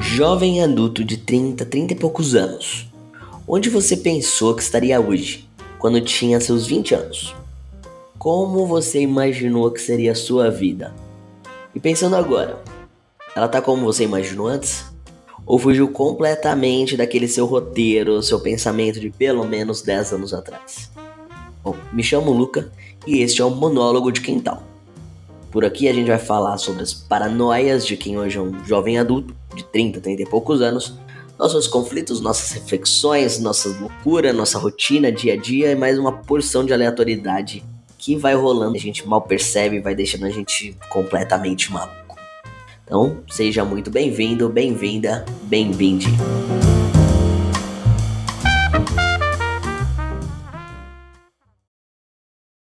Jovem adulto de 30, 30 e poucos anos. Onde você pensou que estaria hoje, quando tinha seus 20 anos? Como você imaginou que seria a sua vida? E pensando agora, ela tá como você imaginou antes? Ou fugiu completamente daquele seu roteiro, seu pensamento de pelo menos 10 anos atrás? Bom, me chamo Luca e este é o Monólogo de Quintal. Por aqui a gente vai falar sobre as paranoias de quem hoje é um jovem adulto, de 30, 30 e poucos anos, nossos conflitos, nossas reflexões, nossas loucuras, nossa rotina, dia a dia e mais uma porção de aleatoriedade que vai rolando, a gente mal percebe e vai deixando a gente completamente maluco. Então, seja muito bem-vindo, bem-vinda, bem-vinde.